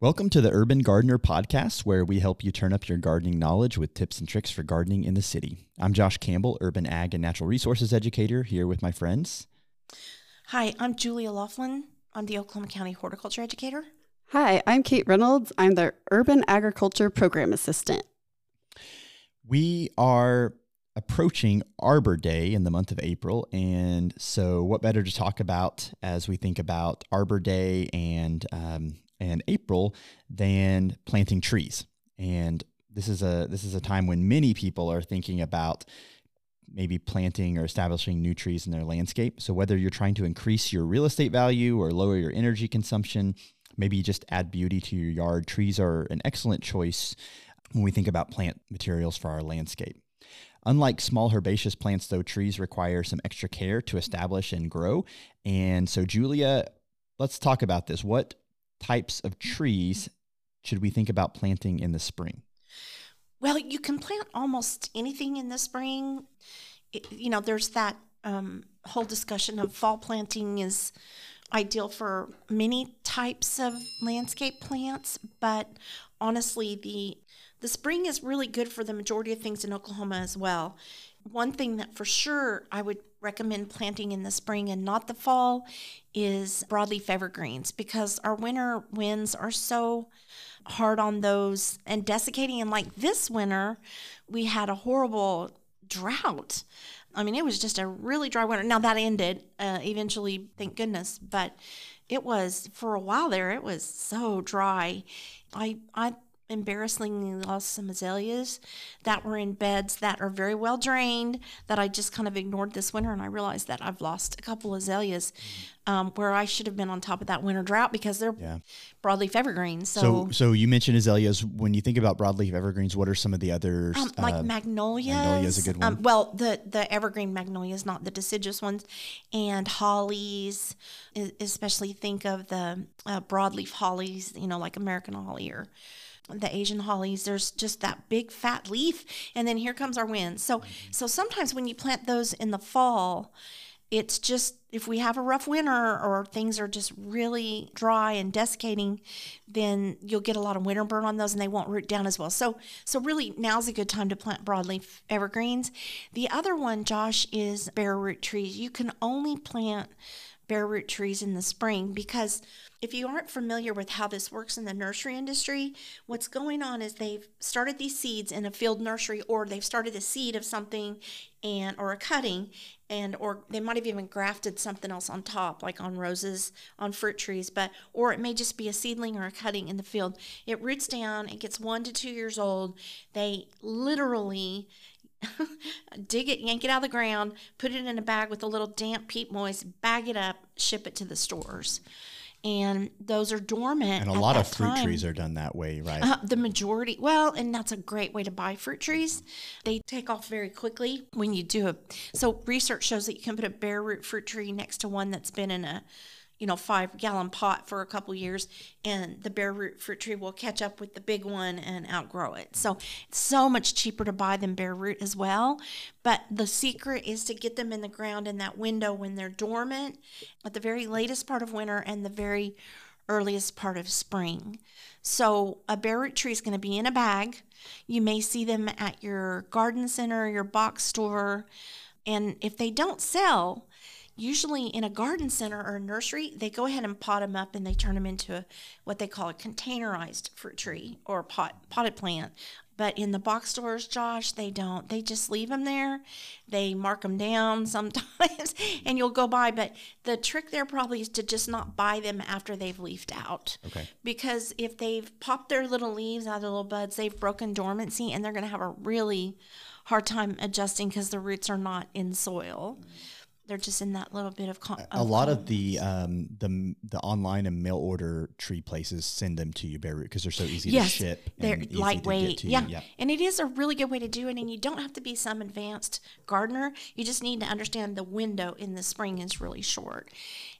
Welcome to the Urban Gardener Podcast, where we help you turn up your gardening knowledge with tips and tricks for gardening in the city. I'm Josh Campbell, Urban Ag and Natural Resources Educator, here with my friends. Hi, I'm Julia Laughlin. I'm the Oklahoma County Horticulture Educator. Hi, I'm Kate Reynolds. I'm the Urban Agriculture Program Assistant. We are approaching Arbor Day in the month of April. And so, what better to talk about as we think about Arbor Day and um, and April than planting trees. And this is a this is a time when many people are thinking about maybe planting or establishing new trees in their landscape. So whether you're trying to increase your real estate value or lower your energy consumption, maybe just add beauty to your yard, trees are an excellent choice when we think about plant materials for our landscape. Unlike small herbaceous plants, though, trees require some extra care to establish and grow. And so, Julia, let's talk about this. What types of trees should we think about planting in the spring? Well, you can plant almost anything in the spring. It, you know, there's that um, whole discussion of fall planting is ideal for many types of landscape plants, but honestly, the the spring is really good for the majority of things in Oklahoma as well. One thing that for sure I would recommend planting in the spring and not the fall is broadleaf evergreens because our winter winds are so hard on those and desiccating. And like this winter, we had a horrible drought. I mean, it was just a really dry winter. Now that ended uh, eventually, thank goodness, but it was for a while there. It was so dry. I I embarrassingly lost some azaleas that were in beds that are very well drained that I just kind of ignored this winter. And I realized that I've lost a couple azaleas um, where I should have been on top of that winter drought because they're yeah. broadleaf evergreens. So, so, so, you mentioned azaleas. When you think about broadleaf evergreens, what are some of the others? Um, like uh, magnolias. Magnolia is a good one. Um, well, the, the evergreen magnolias, not the deciduous ones, and hollies, especially think of the uh, broadleaf hollies, you know, like American holly or the Asian hollies, there's just that big fat leaf, and then here comes our wind. So, mm-hmm. so sometimes when you plant those in the fall, it's just if we have a rough winter or things are just really dry and desiccating, then you'll get a lot of winter burn on those, and they won't root down as well. So, so really now's a good time to plant broadleaf evergreens. The other one, Josh, is bare root trees. You can only plant bare root trees in the spring because if you aren't familiar with how this works in the nursery industry, what's going on is they've started these seeds in a field nursery or they've started a seed of something and or a cutting and or they might have even grafted something else on top like on roses on fruit trees but or it may just be a seedling or a cutting in the field. It roots down it gets one to two years old. They literally dig it, yank it out of the ground, put it in a bag with a little damp peat moss, bag it up, ship it to the stores. And those are dormant. And a lot of fruit time. trees are done that way, right? Uh, the majority, well, and that's a great way to buy fruit trees. They take off very quickly when you do it. So, research shows that you can put a bare root fruit tree next to one that's been in a you know, five gallon pot for a couple years, and the bare root fruit tree will catch up with the big one and outgrow it. So it's so much cheaper to buy than bare root as well. But the secret is to get them in the ground in that window when they're dormant at the very latest part of winter and the very earliest part of spring. So a bare root tree is going to be in a bag. You may see them at your garden center, your box store. And if they don't sell, usually in a garden center or a nursery, they go ahead and pot them up and they turn them into a, what they call a containerized fruit tree or pot potted plant. But in the box stores, Josh, they don't. They just leave them there. They mark them down sometimes, and you'll go by. But the trick there probably is to just not buy them after they've leafed out. Okay. Because if they've popped their little leaves out of the little buds, they've broken dormancy, and they're going to have a really hard time adjusting because the roots are not in soil. Mm-hmm they're just in that little bit of. Con- a lot of the um, the the online and mail order tree places send them to you bare root because they're so easy yes, to ship. They're lightweight. Yeah. yeah, and it is a really good way to do it. And you don't have to be some advanced gardener. You just need to understand the window in the spring is really short.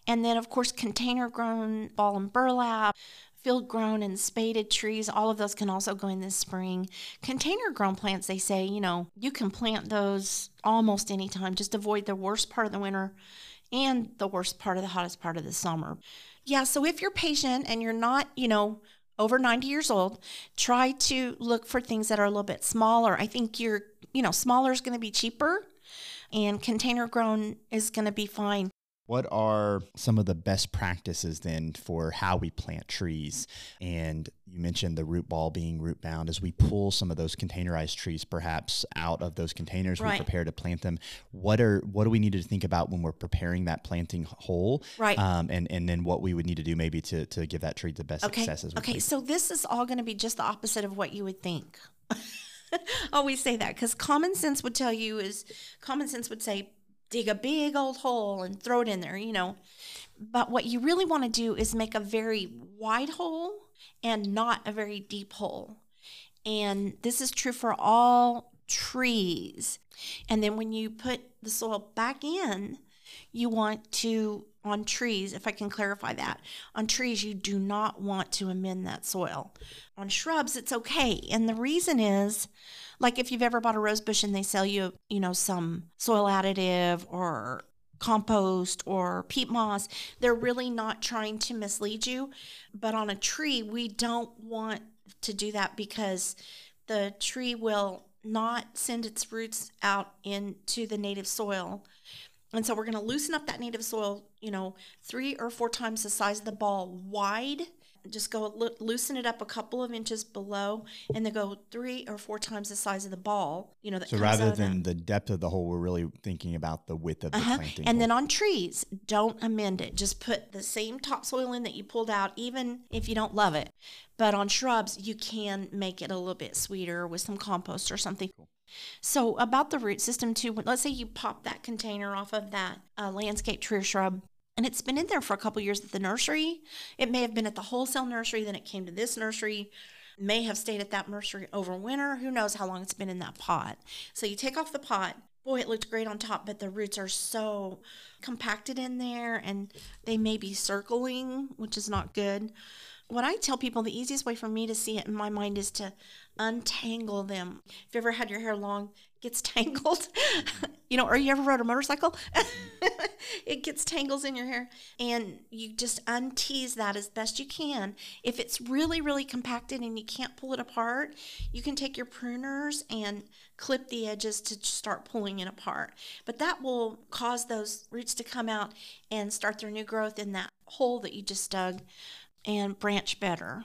And then, of course, container grown ball and burlap, field grown and spaded trees, all of those can also go in this spring. Container grown plants, they say, you know, you can plant those almost anytime. Just avoid the worst part of the winter and the worst part of the hottest part of the summer. Yeah, so if you're patient and you're not, you know, over 90 years old, try to look for things that are a little bit smaller. I think you're, you know, smaller is going to be cheaper and container grown is going to be fine. What are some of the best practices then for how we plant trees? And you mentioned the root ball being root bound as we pull some of those containerized trees perhaps out of those containers Right. we prepare to plant them. What are what do we need to think about when we're preparing that planting hole? Right. Um, and and then what we would need to do maybe to to give that tree the best Okay. success as we Okay. So this is all going to be just the opposite of what you would think. Always say that because common sense would tell you is common sense would say dig a big old hole and throw it in there, you know. But what you really want to do is make a very wide hole and not a very deep hole. And this is true for all trees. And then when you put the soil back in, you want to, on trees, if I can clarify that, on trees, you do not want to amend that soil. On shrubs, it's okay. And the reason is, like if you've ever bought a rose bush and they sell you, you know, some soil additive or compost or peat moss, they're really not trying to mislead you. But on a tree, we don't want to do that because the tree will not send its roots out into the native soil. And so we're going to loosen up that native soil, you know, three or four times the size of the ball wide. Just go lo- loosen it up a couple of inches below, and then go three or four times the size of the ball. You know that. So rather out of that. than the depth of the hole, we're really thinking about the width of the Uh-huh. planting. And hole. then on trees, don't amend it. Just put the same topsoil in that you pulled out, even if you don't love it. But on shrubs, you can make it a little bit sweeter with some compost or something. So about the root system too, let's say you pop that container off of that uh, landscape tree or shrub, and it's been in there for a couple years at the nursery. It may have been at the wholesale nursery, then it came to this nursery. May have stayed at that nursery over winter. Who knows how long it's been in that pot? So you take off the pot. Boy, it looked great on top, but the roots are so compacted in there, and they may be circling, which is not good what I tell people, the easiest way for me to see it in my mind is to untangle them. If you ever had your hair long, gets tangled, you know, or you ever rode a motorcycle, it gets tangles in your hair, and you just untease that as best you can. If it's really, really compacted and you can't pull it apart, you can take your pruners and clip the edges to start pulling it apart. But that will cause those roots to come out and start their new growth in that hole that you just dug and branch better.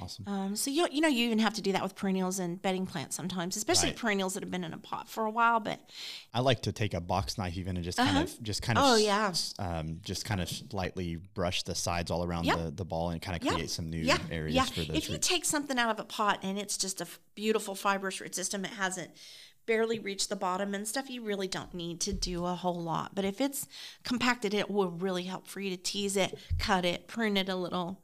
awesome. Um, so you you know you even have to do that with perennials and bedding plants sometimes, especially Right. perennials that have been in a pot for a while. But I like to take a box knife even and just kind Uh-huh. of just kind of Oh, yeah. um, just kind of slightly brush the sides all around Yep. the, the ball and kind of create some new yeah, areas yeah. for those If you take something out of a pot and it's just a f- beautiful fibrous root system, it hasn't barely reach the bottom and stuff. You really don't need to do a whole lot. But if it's compacted, it will really help for you to tease it, cut it, prune it a little,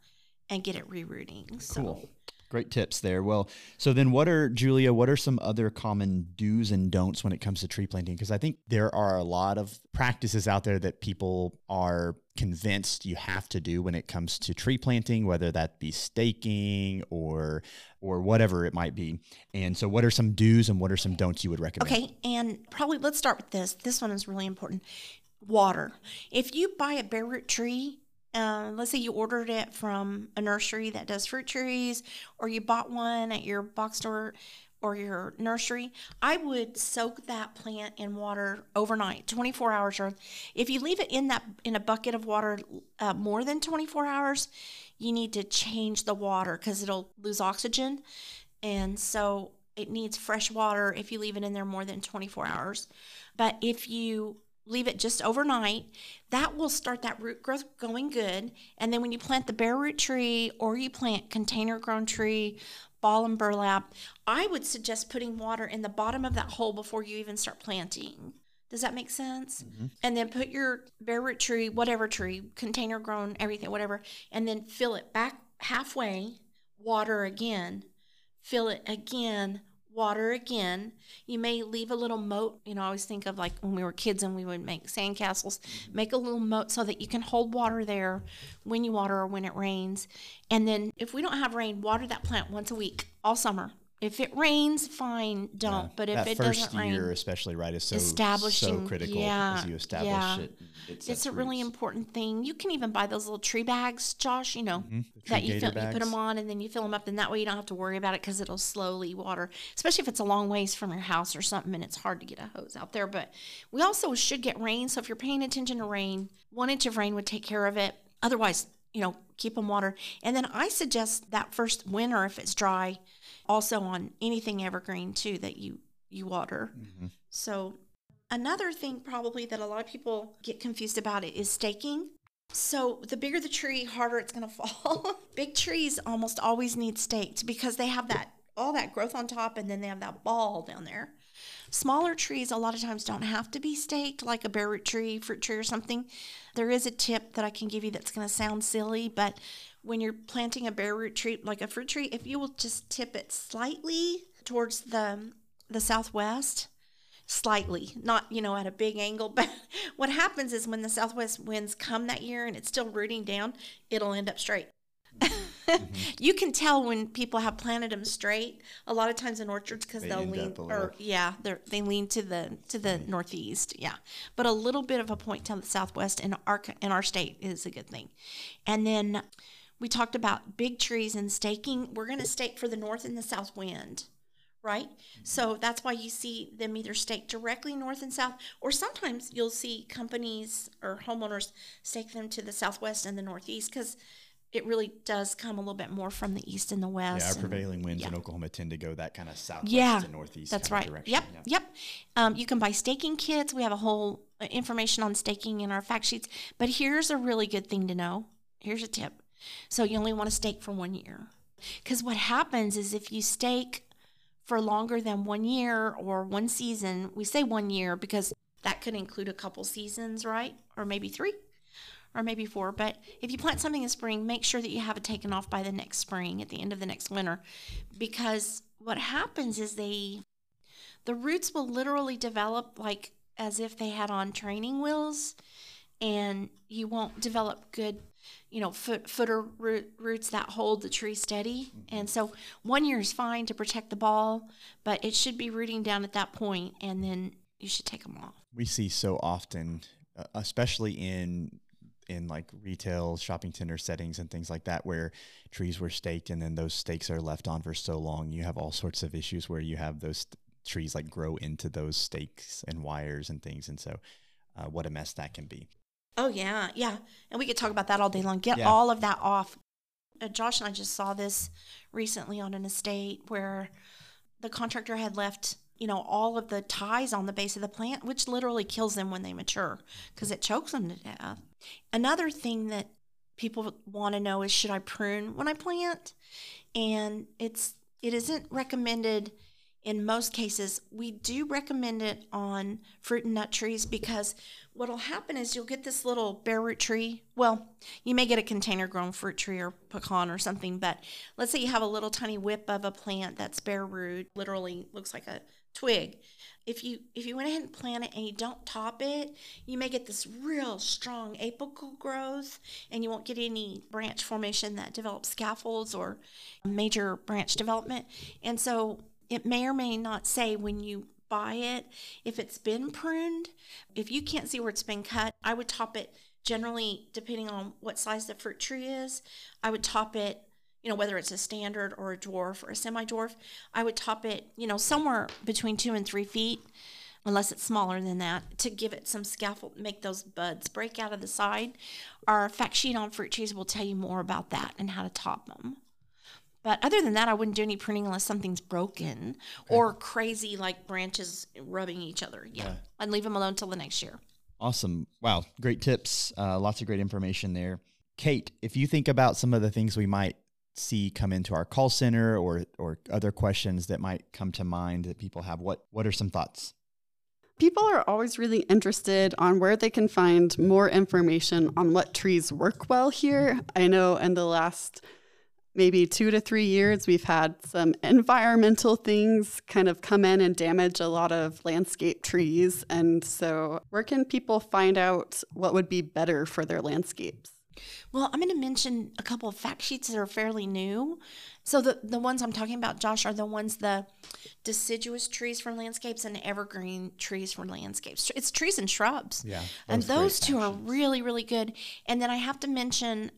and get it rerooting. So. Cool. Great tips there. Well, so then what are, Julia, what are some other common do's and don'ts when it comes to tree planting? Because I think there are a lot of practices out there that people are convinced you have to do when it comes to tree planting, whether that be staking or or whatever it might be. And so what are some do's and what are some don'ts you would recommend? Okay, and probably let's start with this. This one is really important. Water. If you buy a bare root tree, uh, let's say you ordered it from a nursery that does fruit trees, or you bought one at your box store or your nursery, I would soak that plant in water overnight, 24 hours. Or if you leave it in that in a bucket of water uh, more than 24 hours, you need to change the water because it'll lose oxygen, and so it needs fresh water if you leave it in there more than 24 hours. But if you leave it just overnight, that will start that root growth going good. And then when you plant the bare root tree or you plant container grown tree, ball and burlap, I would suggest putting water in the bottom of that hole before you even start planting. Does that make sense? Mm-hmm. And then put your bare root tree, whatever tree, container grown, everything, whatever, and then fill it back halfway, water again, fill it again, water again. You may leave a little moat. You know, I always think of like when we were kids and we would make sandcastles, make a little moat so that you can hold water there when you water or when it rains. And then if we don't have rain, water that plant once a week all summer. If it rains, fine, don't. Yeah. But if that it first doesn't year, rain, especially, right, is so so Establishing- critical yeah, as you establish yeah. it. it's sets a really important thing. You can even buy those little tree bags, Josh. You know Mhm. That you fill, you put them on and then you fill them up, and that way you don't have to worry about it because it'll slowly water. Especially if it's a long ways from your house or something, and it's hard to get a hose out there. But we also should get rain, so if you're paying attention to rain, one inch of rain would take care of it. Otherwise, you know, keep them watered. And then I suggest that first winter, if it's dry, also on anything evergreen too that you you water. Mhm. So another thing probably that a lot of people get confused about it is staking. So the bigger the tree, harder it's going to fall. Big trees almost always need staked because they have that all that growth on top and then they have that ball down there. Smaller trees a lot of times don't have to be staked like a bare root tree, fruit tree or something. There is a tip that I can give you that's going to sound silly, but when you're planting a bare root tree like a fruit tree, if you will just tip it slightly towards the the southwest, slightly, not you know at a big angle. But what happens is when the southwest winds come that year and it's still rooting down, it'll end up straight. you can tell when people have planted them straight. A lot of times in orchards because They they'll lean up a little- or yeah, they they lean to the to the northeast. Yeah, but a little bit of a point to the southwest in our in our state is a good thing. And then we talked about big trees and staking. We're going to stake for the north and the south wind right? Mm-hmm. So that's why you see them either stake directly north and south, or sometimes you'll see companies or homeowners stake them to the southwest and the northeast because it really does come a little bit more from the east and the Yeah, west. our and- prevailing winds in. Oklahoma tend to go that kind of southwest Yeah, to northeast. That's right. Direction. Yep, yeah. yep. Um, you can buy staking kits. We have a whole uh, information on staking in our fact sheets. But here's a really good thing to know. Here's a tip. So you only want to stake for one year, because what happens is if you stake for longer than one year or one season, we say one year because that could include a couple seasons, right? Or maybe three or maybe four. But if you plant something in spring, make sure that you have it taken off by the next spring at the end of the next winter. Because what happens is they, the roots will literally develop like as if they had on training wheels and you won't develop good you know foot footer root, roots that hold the tree steady and so one year is fine to protect the ball but it should be rooting down at that point and then you should take them off we see so often, uh, especially in in like retail shopping center settings and things like that, where trees were staked and then those stakes are left on for so long. You have all sorts of issues where you have those st- trees like grow into those stakes and wires and things, and so uh, what a mess that can be. Oh yeah, yeah, and we could talk about that all day long. Get Yeah. all of that off. Uh, Josh and I just saw this recently on an estate where the contractor had left, you know, all of the ties on the base of the plant, which literally kills them when they mature because it chokes them to death. Another thing that people want to know is should I prune when I plant? And it's it isn't recommended in most cases. We do recommend it on fruit and nut trees because what'll happen is you'll get this little bare root tree. Well, you may get a container grown fruit tree or pecan or something, but let's say you have a little tiny whip of a plant that's bare root, literally looks like a twig. If you if you went ahead and plant it and you don't top it, you may get this real strong apical growth and you won't get any branch formation that develops scaffolds or major branch development. And so it may or may not say when you buy it if it's been pruned. If you can't see where it's been cut, I would top it generally depending on what size the fruit tree is. I would top it, you know, whether it's a standard or a dwarf or a semi dwarf, I would top it, you know, somewhere between two and three feet, unless it's smaller than that, to give it some scaffold, make those buds break out of the side. Our fact sheet on fruit trees will tell you more about that and how to top them. But other than that, I wouldn't do any pruning unless something's broken or crazy, like branches rubbing each other. Yeah. Yeah. I'd leave them alone till the next year. Awesome. Wow. Great tips. Uh, lots of great information there. Kate, if you think about some of the things we might see come into our call center or or other questions that might come to mind that people have, what what are some thoughts? People are always really interested on where they can find more information on what trees work well here. I know in the last maybe two to three years, we've had some environmental things kind of come in and damage a lot of landscape trees. And so, where can people find out what would be better for their landscapes? Well, I'm going to mention a couple of fact sheets that are fairly new. So the the ones I'm talking about, Josh, are the ones the deciduous trees for landscapes and evergreen trees for landscapes. It's trees and shrubs. Yeah, and those two are really really good. And then I have to mention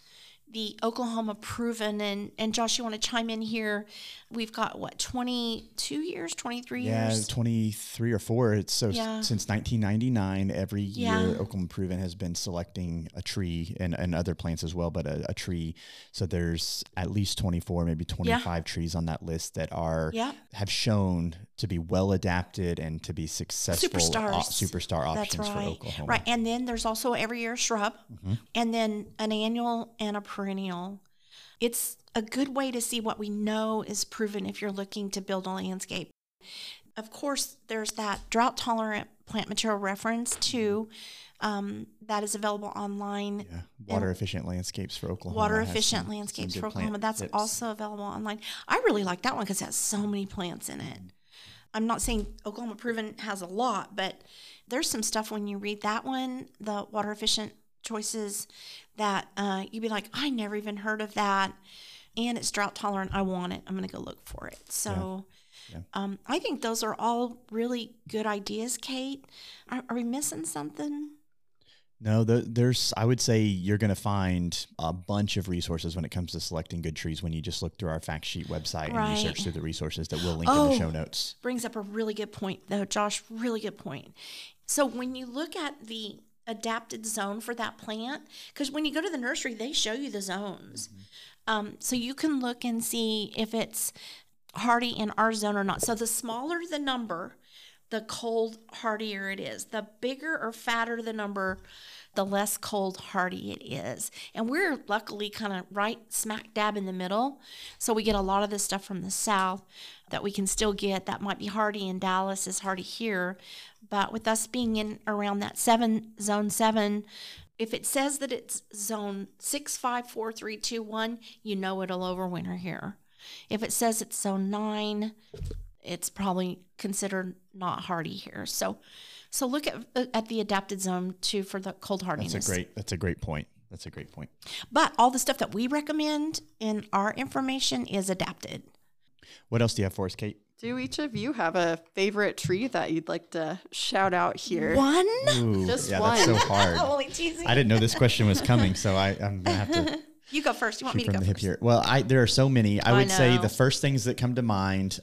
the Oklahoma proven and and Josh, you want to chime in here? We've got what 22 years, 23 Yeah, years. 23 or 4. It's so s- since 1999, every year Yeah. Oklahoma Proven has been selecting a tree and, and other plants as well, but a, a tree. So there's at least 24, maybe 25 trees on that list that are Yeah. have shown to be well adapted and to be successful Superstars. op- superstar options for right. Oklahoma. Mm-hmm. Right. And then there's also every year shrub and then an annual and a perennial. It's a good way to see what we know is proven if you're looking to build a landscape. Of course, there's that drought tolerant plant material reference too. Um, that is available online. Yeah, water efficient landscapes for Oklahoma. Water efficient some landscapes good for Oklahoma. That's tips. also available online. I really like that one because it has so many plants in it. I'm not saying Oklahoma Proven has a lot, but there's some stuff when you read that one, the water efficient choices, that uh, you'd be like, I never even heard of that. And it's drought tolerant. I want it. I'm going to go look for it. So Yeah. Um, I think those are all really good ideas, Kate. Are, are we missing something? No, the, there's. I would say you're going to find a bunch of resources when it comes to selecting good trees when you just look through our fact sheet website and you search through the resources that we'll link in Oh. the show notes. brings up a really good point, though, Josh. Really good point. So when you look at the adapted zone for that plant, because when you go to the nursery, they show you the zones. Um, so you can look and see if it's hardy in our zone or not. So the smaller the number, the cold hardier it is. The bigger or fatter the number, the less cold hardy it is. And we're luckily kind of right smack dab in the middle. So we get a lot of this stuff from the south that we can still get that might be hardy in Dallas is hardy here. But with us being in around that seven zone seven, if it says that it's zone six, five, four, three, two, one, you know it'll overwinter here. If it says it's zone nine, it's probably considered not hardy here. So, so look at at the adapted zone too for the cold hardiness. That's a great. That's a great point. That's a great point. But all the stuff that we recommend in our information is adapted. What else do you have for us, Kate? Do each of you have a favorite tree that you'd like to shout out here? One. Ooh, Just yeah, that's so hard. Only teasing. I didn't know this question was coming, so I, I'm gonna have to You go first. You want me shoot to from go the hip first? here. Well, I there are so many. I I would say the first things that come to mind.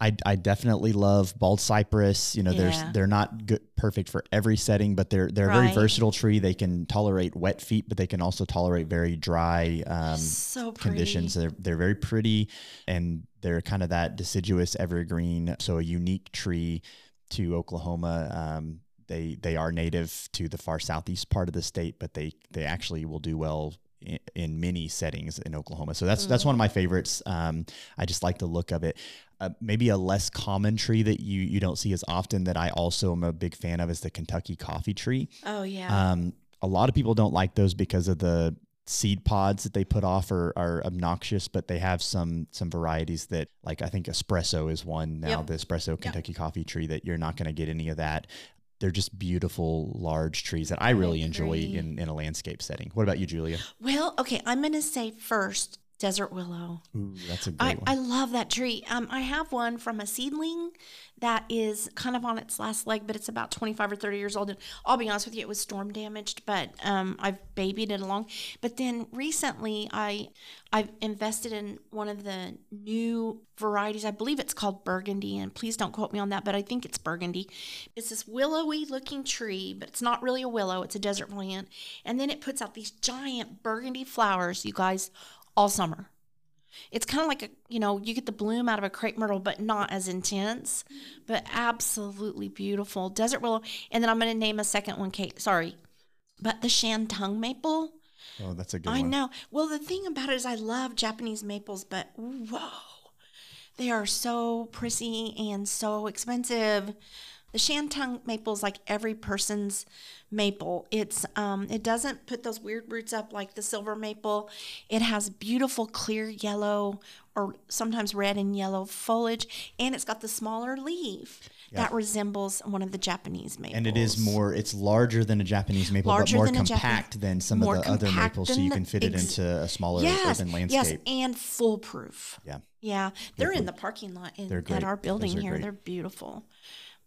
I, I definitely love bald cypress. You know, Yeah. there's they're not good, perfect for every setting, but they're they're a very versatile tree. They can tolerate wet feet, but they can also tolerate very dry um, So conditions. They're they're very pretty, and they're kind of that deciduous evergreen. So a unique tree to Oklahoma. Um, they they are native to the far southeast part of the state, but they they actually will do well in, in many settings in Oklahoma. So that's that's one of my favorites. Um, I just like the look of it. Uh, maybe a less common tree that you you don't see as often that I also am a big fan of is the Kentucky coffee tree. Oh yeah. Um, a lot of people don't like those because of the seed pods that they put off are, are obnoxious, but they have some some varieties that like I think espresso is one now, Yep. the espresso Kentucky coffee tree that you're not going to get any of that. They're just beautiful large trees that I really enjoy in, in a landscape setting. What about you, Julia? well, okay. I'm gonna say first desert willow. Ooh, that's a great I, one. I love that tree. Um, I have one from a seedling that is kind of on its last leg, but it's about 25 or 30 years old. And I'll be honest with you, it was storm damaged, but um, I've babied it along. But then recently, I I've invested in one of the new varieties. I believe it's called burgundy, and please don't quote me on that, but I think it's burgundy. It's this willowy looking tree, but it's not really a willow. It's a desert plant, and then it puts out these giant burgundy flowers, you guys, all summer. It's kind of like a, you know, you get the bloom out of a crepe myrtle, but not as intense, but absolutely beautiful. Desert willow. And then I'm going to name a second one, Kate. Sorry. But the Shantung maple. oh, that's a good I one. I know. Well, the thing about it is I love Japanese maples, but whoa, they are so prissy and so expensive. The Shantung maple is like every person's maple. It's um, it doesn't put those weird roots up like the silver maple. It has beautiful clear yellow or sometimes red and yellow foliage, and it's got the smaller leaf. Yeah. that resembles one of the Japanese maples. And it is more, it's larger than a Japanese maple, Larger but more than compact than some of the other maples, so you can fit it ex- into a smaller yes, urban landscape. yes, and foolproof. Yeah. Yeah, they're in the parking lot in, at our building here. great. They're beautiful.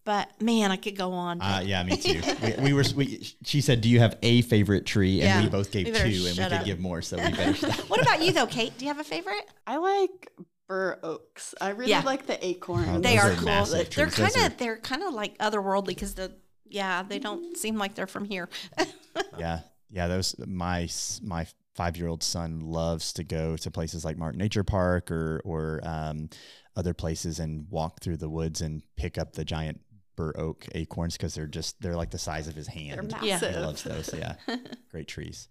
But man, I could go on. Uh, yeah, me too. we, we were. We, she said, "Do you have a favorite tree?" And Yeah. we both gave We two, and we shut could give more. So we better stop. what about you though, Kate? Do you have a favorite? I like bur oaks. I really Yeah. like the acorns. Oh, They are, are cool. They're kind of they're kind of like otherworldly because the yeah they don't seem like they're from here. yeah, yeah. Those my my five year old son loves to go to places like Martin Nature Park or or um, other places and walk through the woods and pick up the giant bur oak acorns because they're just they're like the size of his hand. They're Yeah. He loves those. Yeah. Great trees.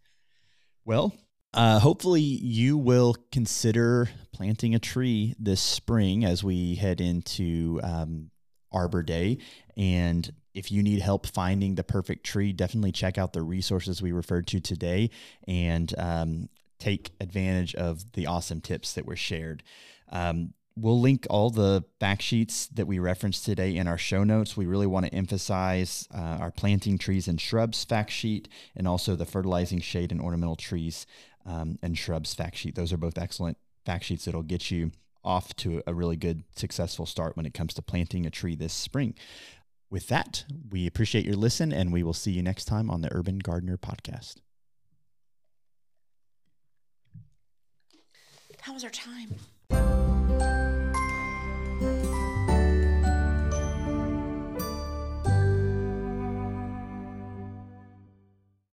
Well, uh, hopefully you will consider planting a tree this spring as we head into um, Arbor Day. And if you need help finding the perfect tree, definitely check out the resources we referred to today and um, take advantage of the awesome tips that were shared. Um, We'll link all the fact sheets that we referenced today in our show notes. We really want to emphasize uh, our planting trees and shrubs fact sheet and also the fertilizing shade and ornamental trees um, and shrubs fact sheet. Those are both excellent fact sheets that'll get you off to a really good, successful start when it comes to planting a tree this spring. With that, we appreciate your listen and we will see you next time on the Urban Gardener podcast. How was our time? Bye.